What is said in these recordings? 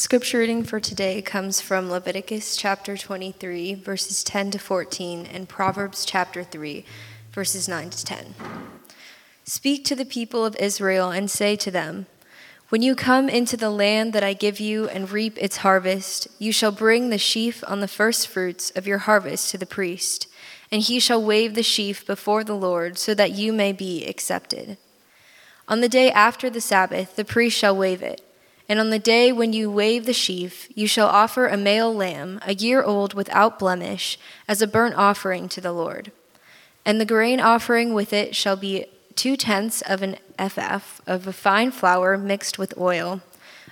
Scripture reading for today comes from Leviticus chapter 23, verses 10 to 14, and Proverbs chapter 3, verses 9 to 10. Speak to the people of Israel and say to them, When you come into the land that I give you and reap its harvest, you shall bring the sheaf on the first fruits of your harvest to the priest, and he shall wave the sheaf before the Lord, so that you may be accepted. On the day after the Sabbath, the priest shall wave it. And on the day when you wave the sheaf, you shall offer a male lamb, a year old without blemish, as a burnt offering to the Lord. And the grain offering with it shall be two tenths of an ephah of a fine flour mixed with oil,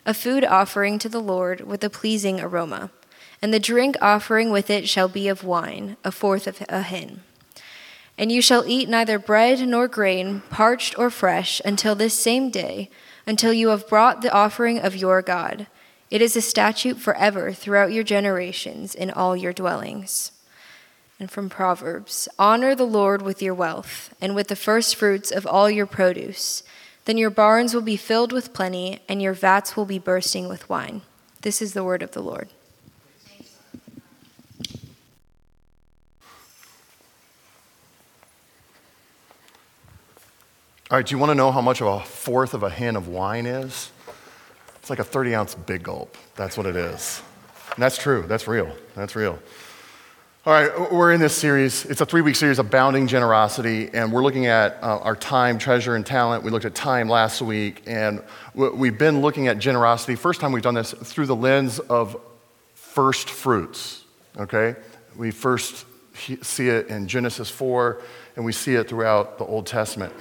a food offering to the Lord with a pleasing aroma. And the drink offering with it shall be of wine, a fourth of a hin. And you shall eat neither bread nor grain, parched or fresh, until this same day until you have brought the offering of your God. It is a statute forever throughout your generations in all your dwellings. And from Proverbs Honor the Lord with your wealth, and with the first fruits of all your produce. Then your barns will be filled with plenty, and your vats will be bursting with wine. This is the word of the Lord. All right, do you want to know how much of a fourth of a hin of wine is? It's like a 30 ounce big gulp. That's what it is. And that's true. That's real. That's real. All right, we're in this series. It's a three week series, Abounding Generosity, and we're looking at uh, our time, treasure, and talent. We looked at time last week, and we've been looking at generosity. First time we've done this through the lens of first fruits, okay? We first see it in Genesis 4, and we see it throughout the Old Testament.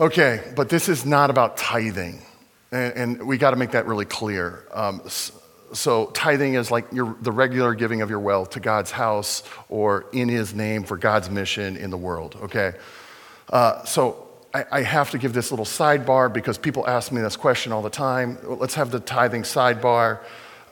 Okay, but this is not about tithing. And, and we got to make that really clear. Um, so, tithing is like your, the regular giving of your wealth to God's house or in His name for God's mission in the world, okay? Uh, so, I, I, have to give this little sidebar because people ask me this question all the time. Let's have the tithing sidebar.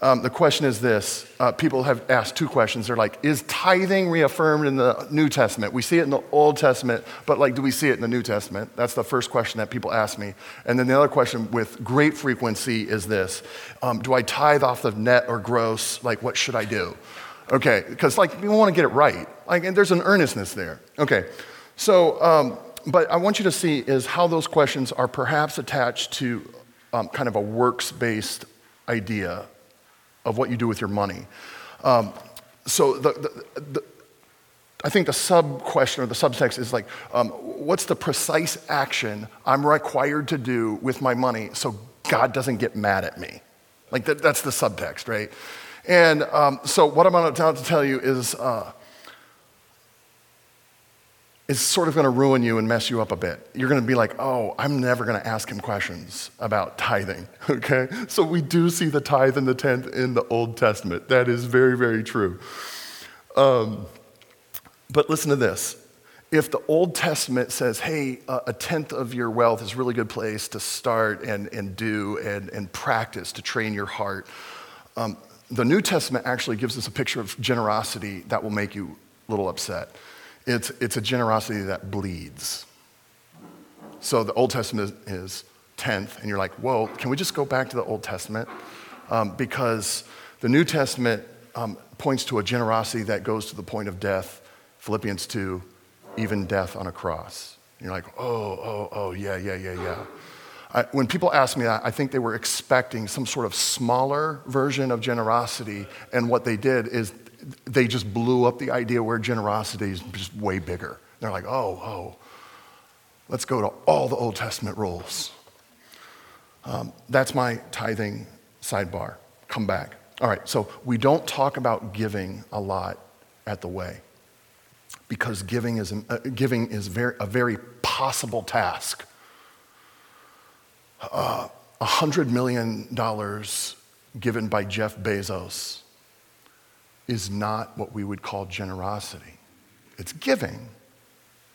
Um, the question is this uh, people have asked two questions. They're like, is tithing reaffirmed in the New Testament? We see it in the Old Testament, but like, do we see it in the New Testament? That's the first question that people ask me. And then the other question with great frequency is this um, Do I tithe off the net or gross? Like, what should I do? Okay, because like, we want to get it right. Like, and there's an earnestness there. Okay, so, um, but I want you to see is how those questions are perhaps attached to um, kind of a works based idea of what you do with your money. Um, so the, the, the, I think the sub question or the subtext is like, um, what's the precise action I'm required to do with my money so God doesn't get mad at me? Like that, that's the subtext, right? And um, so what I'm about to tell you is uh, is sort of going to ruin you and mess you up a bit. You're going to be like, oh, I'm never going to ask him questions about tithing, okay? So we do see the tithe and the tenth in the Old Testament. That is very, very true. Um, but listen to this. If the Old Testament says, hey, a tenth of your wealth is a really good place to start and, and do and, and practice to train your heart, um, the New Testament actually gives us a picture of generosity that will make you a little upset. It's, it's a generosity that bleeds. So the Old Testament is, is tenth, and you're like, whoa, can we just go back to the Old Testament? Um, because the New Testament um, points to a generosity that goes to the point of death. Philippians 2, even death on a cross. And you're like, oh, oh, oh, yeah, yeah, yeah, yeah. I, when people ask me that, I think they were expecting some sort of smaller version of generosity, and what they did is they just blew up the idea where generosity is just way bigger. They're like, oh, oh, let's go to all the Old Testament rules. Um, that's my tithing sidebar. Come back. All right, so we don't talk about giving a lot at the way because giving is, uh, giving is very, a very possible task. Uh, $100 million given by Jeff Bezos is not what we would call generosity. It's giving,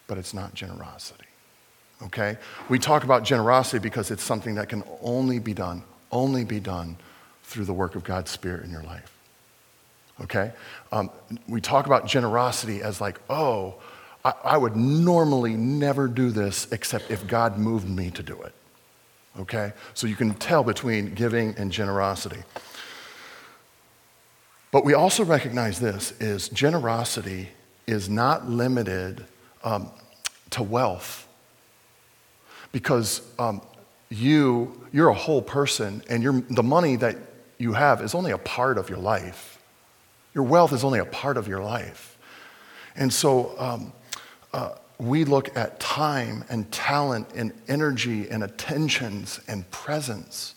but it's not generosity. Okay? We talk about generosity because it's something that can only be done, only be done through the work of God's Spirit in your life. Okay? Um, we talk about generosity as like, oh, I, I would normally never do this except if God moved me to do it. Okay? So you can tell between giving and generosity. But we also recognize this is generosity is not limited um, to wealth. Because um, you you're a whole person and the money that you have is only a part of your life. Your wealth is only a part of your life. And so um, uh, we look at time and talent and energy and attentions and presence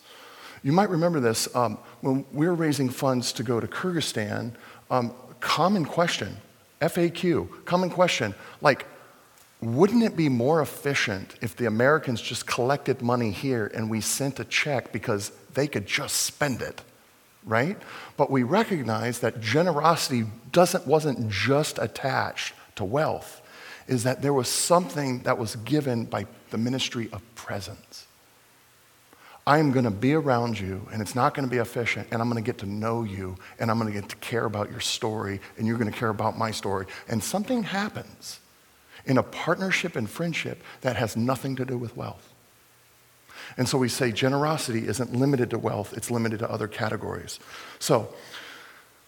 you might remember this um, when we were raising funds to go to kyrgyzstan um, common question faq common question like wouldn't it be more efficient if the Americans just collected money here and we sent a check because they could just spend it, right? But we recognize that generosity doesn't, wasn't just attached to wealth, is that there was something that was given by the ministry of presence. I am going to be around you, and it's not going to be efficient, and I'm going to get to know you, and I'm going to get to care about your story, and you're going to care about my story. And something happens in a partnership and friendship that has nothing to do with wealth. And so we say generosity isn't limited to wealth, it's limited to other categories. So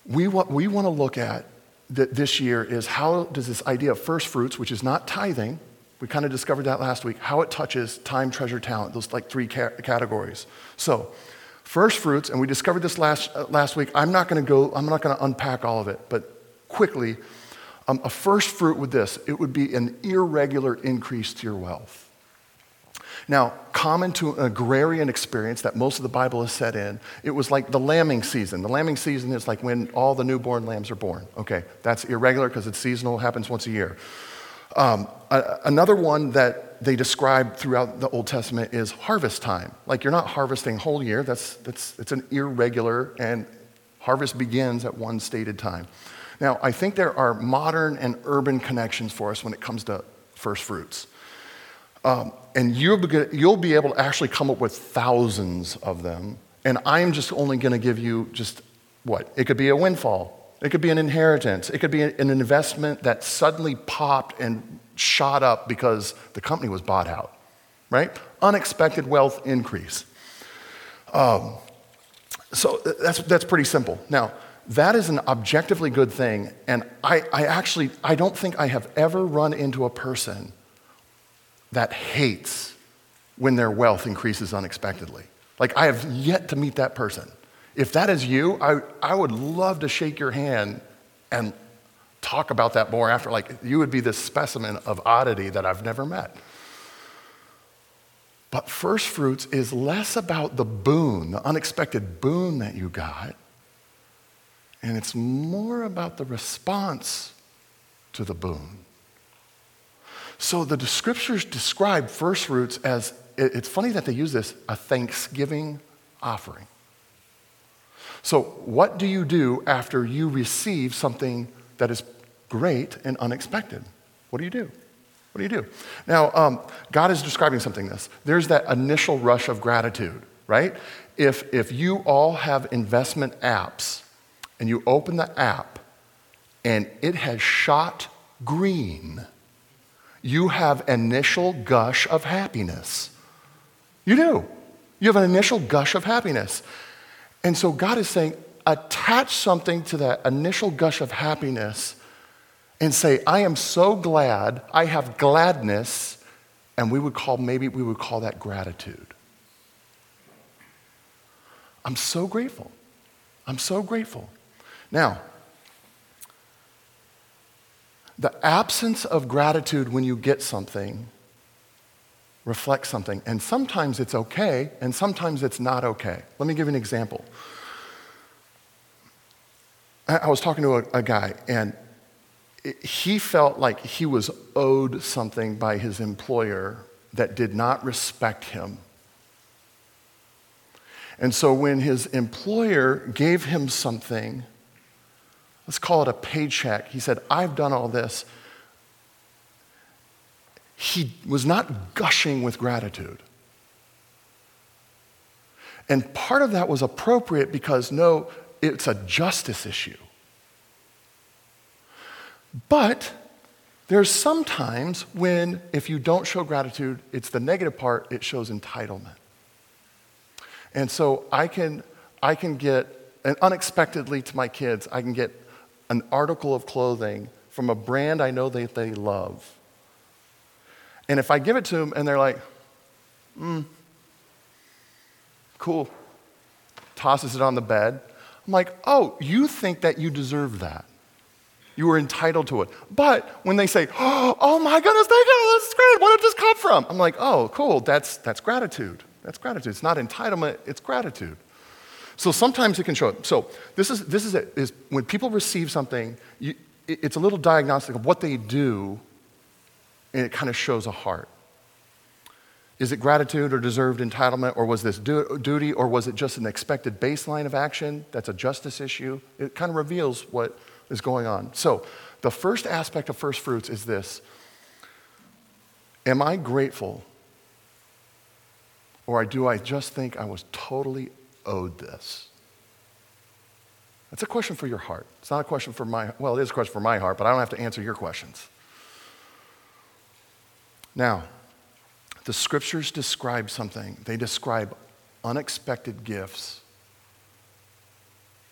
we, what we want to look at th- this year is how does this idea of first fruits, which is not tithing, we kind of discovered that last week, how it touches time, treasure, talent, those like three ca- categories. So, first fruits, and we discovered this last, uh, last week. I'm not going to go, I'm not going to unpack all of it, but quickly, um, a first fruit with this, it would be an irregular increase to your wealth. Now, common to an agrarian experience that most of the Bible is set in, it was like the lambing season. The lambing season is like when all the newborn lambs are born. Okay, that's irregular because it's seasonal, happens once a year. Um, a, another one that they describe throughout the Old Testament is harvest time. Like you're not harvesting whole year, that's, that's, it's an irregular, and harvest begins at one stated time. Now, I think there are modern and urban connections for us when it comes to first fruits. Um, and you'll be, you'll be able to actually come up with thousands of them. And I'm just only going to give you just what? It could be a windfall. It could be an inheritance. It could be an investment that suddenly popped and shot up because the company was bought out, right? Unexpected wealth increase. Um, so that's, that's pretty simple. Now, that is an objectively good thing. And I, I actually, I don't think I have ever run into a person that hates when their wealth increases unexpectedly. Like, I have yet to meet that person. If that is you, I, I would love to shake your hand and talk about that more after. Like, you would be this specimen of oddity that I've never met. But first fruits is less about the boon, the unexpected boon that you got, and it's more about the response to the boon. So the scriptures describe first fruits as it's funny that they use this a thanksgiving offering. So, what do you do after you receive something that is great and unexpected? What do you do? What do you do? Now, um, God is describing something this. There's that initial rush of gratitude, right? If, if you all have investment apps and you open the app and it has shot green, you have initial gush of happiness. You do. You have an initial gush of happiness. And so God is saying, attach something to that initial gush of happiness and say, I am so glad, I have gladness, and we would call, maybe we would call that gratitude. I'm so grateful. I'm so grateful. Now, the absence of gratitude when you get something reflects something. And sometimes it's okay, and sometimes it's not okay. Let me give you an example. I was talking to a, a guy, and he felt like he was owed something by his employer that did not respect him. And so when his employer gave him something let's call it a paycheck. He said, I've done all this. He was not gushing with gratitude. And part of that was appropriate because, no, it's a justice issue. But there's sometimes when, if you don't show gratitude, it's the negative part, it shows entitlement. And so I can, I can get and unexpectedly to my kids, I can get an article of clothing from a brand I know that they love. And if I give it to them and they're like, hmm, cool, tosses it on the bed, I'm like, oh, you think that you deserve that. You were entitled to it. But when they say, oh my goodness, thank you, that's great, where did this come from? I'm like, oh, cool, that's, that's gratitude. That's gratitude. It's not entitlement, it's gratitude. So sometimes it can show up. So this is, this is it, is when people receive something, you, it's a little diagnostic of what they do, and it kind of shows a heart. Is it gratitude or deserved entitlement, or was this duty, or was it just an expected baseline of action? That's a justice issue. It kind of reveals what is going on. So, the first aspect of first fruits is this Am I grateful, or do I just think I was totally owed this? That's a question for your heart. It's not a question for my, well, it is a question for my heart, but I don't have to answer your questions. Now, the scriptures describe something. They describe unexpected gifts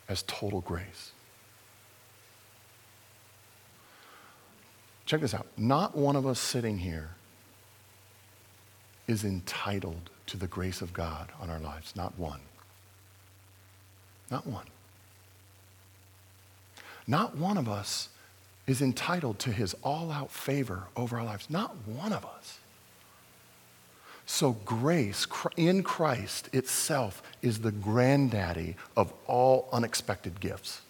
as total grace. Check this out. Not one of us sitting here is entitled to the grace of God on our lives. Not one. Not one. Not one of us is entitled to his all out favor over our lives. Not one of us. So, grace in Christ itself is the granddaddy of all unexpected gifts.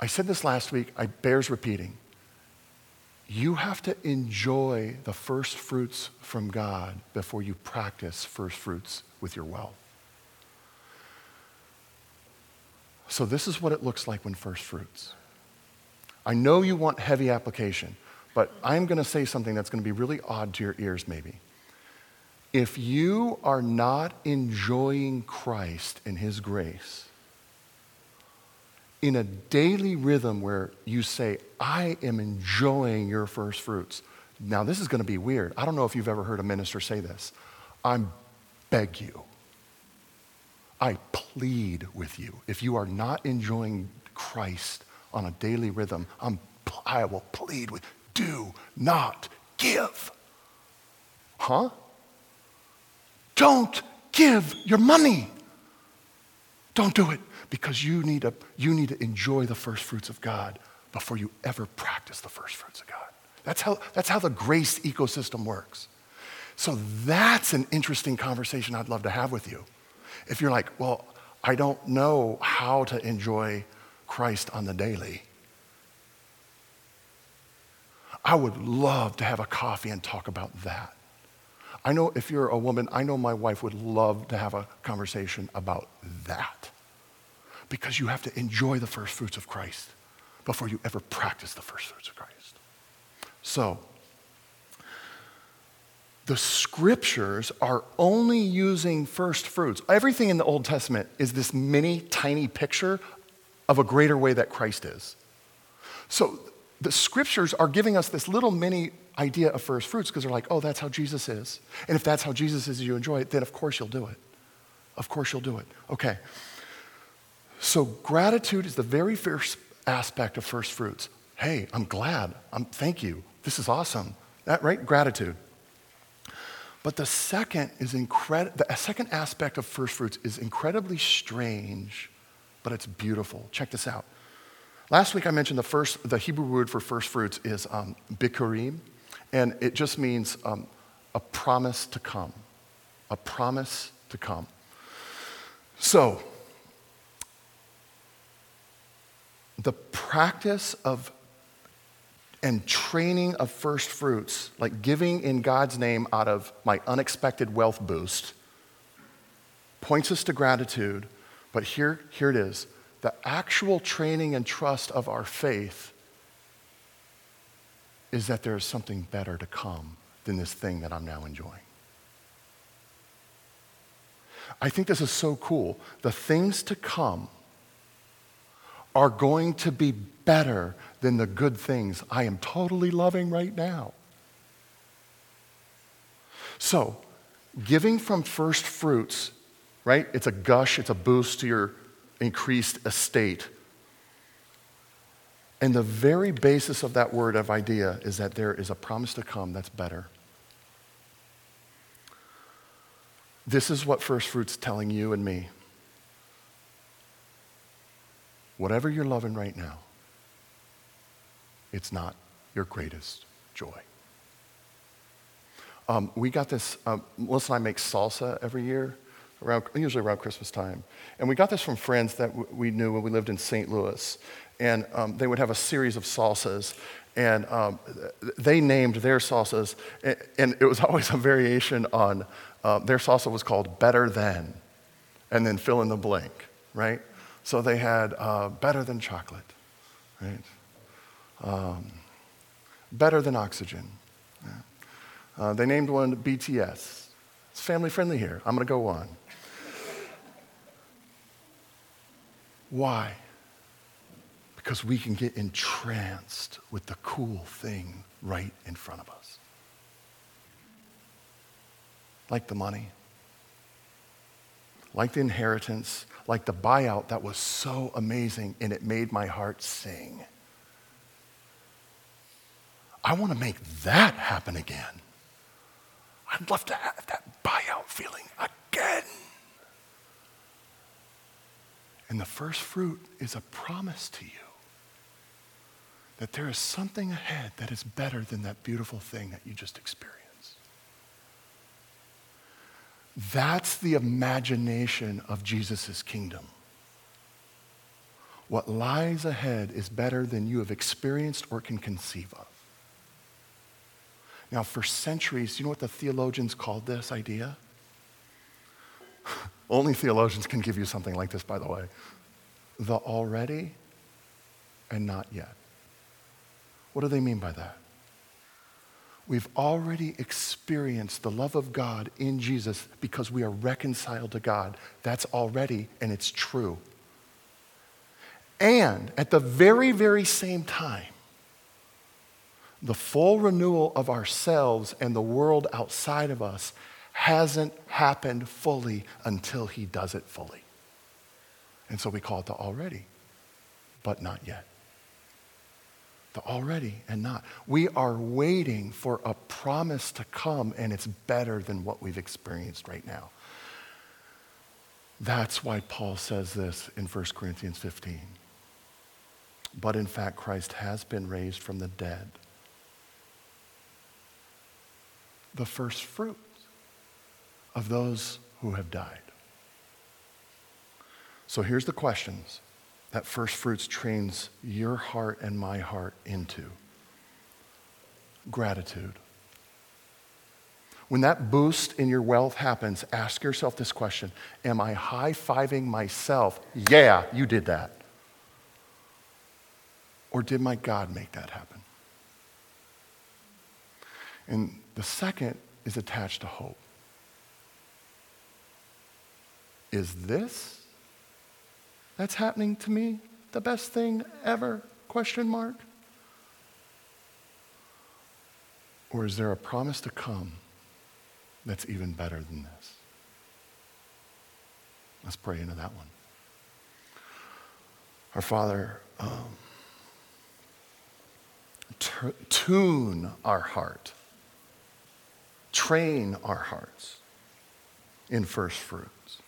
I said this last week, I bears repeating. You have to enjoy the first fruits from God before you practice first fruits with your wealth. So, this is what it looks like when first fruits. I know you want heavy application, but I'm going to say something that's going to be really odd to your ears, maybe. If you are not enjoying Christ and His grace in a daily rhythm where you say, I am enjoying your first fruits. Now, this is going to be weird. I don't know if you've ever heard a minister say this. I beg you I plead with you. If you are not enjoying Christ on a daily rhythm, I'm, I will plead with do not give. Huh? Don't give your money. Don't do it because you need, to, you need to enjoy the first fruits of God before you ever practice the first fruits of God. That's how, that's how the grace ecosystem works. So that's an interesting conversation I'd love to have with you. If you're like, well, I don't know how to enjoy Christ on the daily, I would love to have a coffee and talk about that. I know if you're a woman, I know my wife would love to have a conversation about that. Because you have to enjoy the first fruits of Christ before you ever practice the first fruits of Christ. So, the scriptures are only using first fruits. Everything in the Old Testament is this mini, tiny picture of a greater way that Christ is. So the scriptures are giving us this little mini idea of first fruits because they're like, oh, that's how Jesus is. And if that's how Jesus is, you enjoy it, then of course you'll do it. Of course you'll do it. Okay. So gratitude is the very first aspect of first fruits. Hey, I'm glad. I'm thank you. This is awesome. That right? Gratitude. But the second is incredible. The second aspect of first fruits is incredibly strange, but it's beautiful. Check this out. Last week I mentioned the first, the Hebrew word for first fruits is um, bikurim, and it just means um, a promise to come. A promise to come. So, the practice of and training of first fruits, like giving in God's name out of my unexpected wealth boost, points us to gratitude. But here, here it is the actual training and trust of our faith is that there is something better to come than this thing that I'm now enjoying. I think this is so cool. The things to come are going to be better than the good things I am totally loving right now. So, giving from first fruits right? It's a gush, it's a boost to your increased estate. And the very basis of that word of idea is that there is a promise to come that's better. This is what first fruits telling you and me. Whatever you're loving right now, it's not your greatest joy. Um, we got this, um, Melissa and I make salsa every year, around, usually around Christmas time. And we got this from friends that w- we knew when we lived in St. Louis. And um, they would have a series of salsas. And um, they named their salsas, and, and, it was always a variation on uh, their salsa was called Better Than, and then fill in the blank, right? So they had uh, Better Than Chocolate, right? Um, better Than Oxygen. Yeah. Uh, they named one BTS. It's family friendly here. I'm going to go on. Why? Because we can get entranced with the cool thing right in front of us. Like the money, like the inheritance, like the buyout that was so amazing and it made my heart sing. I want to make that happen again. I'd love to have that buyout feeling again. And the first fruit is a promise to you that there is something ahead that is better than that beautiful thing that you just experienced. That's the imagination of Jesus' kingdom. What lies ahead is better than you have experienced or can conceive of. Now, for centuries, you know what the theologians called this idea? Only theologians can give you something like this, by the way. The already and not yet. What do they mean by that? We've already experienced the love of God in Jesus because we are reconciled to God. That's already, and it's true. And at the very, very same time, the full renewal of ourselves and the world outside of us hasn't happened fully until he does it fully. And so we call it the already, but not yet. The already and not. We are waiting for a promise to come, and it's better than what we've experienced right now. That's why Paul says this in 1 Corinthians 15. But in fact, Christ has been raised from the dead the first fruit of those who have died. So here's the questions that first fruits trains your heart and my heart into gratitude. When that boost in your wealth happens, ask yourself this question Am I high fiving myself? Yeah, you did that. Or did my God make that happen? And the second is attached to hope. Is this that's happening to me the best thing ever? Question mark. Or is there a promise to come that's even better than this? Let's pray into that one. Our Father, um, t- tune our heart train our hearts in first fruits.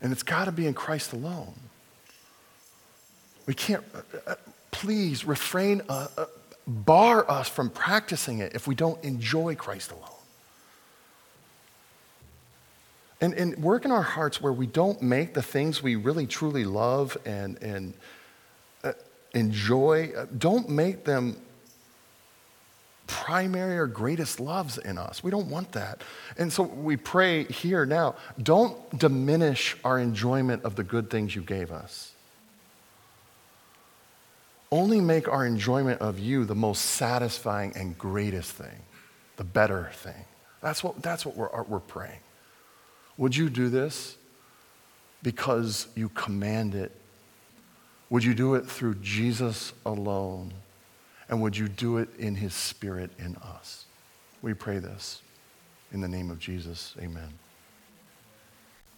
And it's got to be in Christ alone. We can't, uh, uh, please refrain, uh, uh, bar us from practicing it if we don't enjoy Christ alone. And, and work in our hearts where we don't make the things we really truly love and, and uh, enjoy, uh, don't make them primary or greatest loves in us. We don't want that. And so we pray here now don't diminish our enjoyment of the good things you gave us. Only make our enjoyment of you the most satisfying and greatest thing, the better thing. That's what, that's what we're, we're praying. Would you do this because you command it? Would you do it through Jesus alone? And would you do it in his spirit in us? We pray this in the name of Jesus. Amen.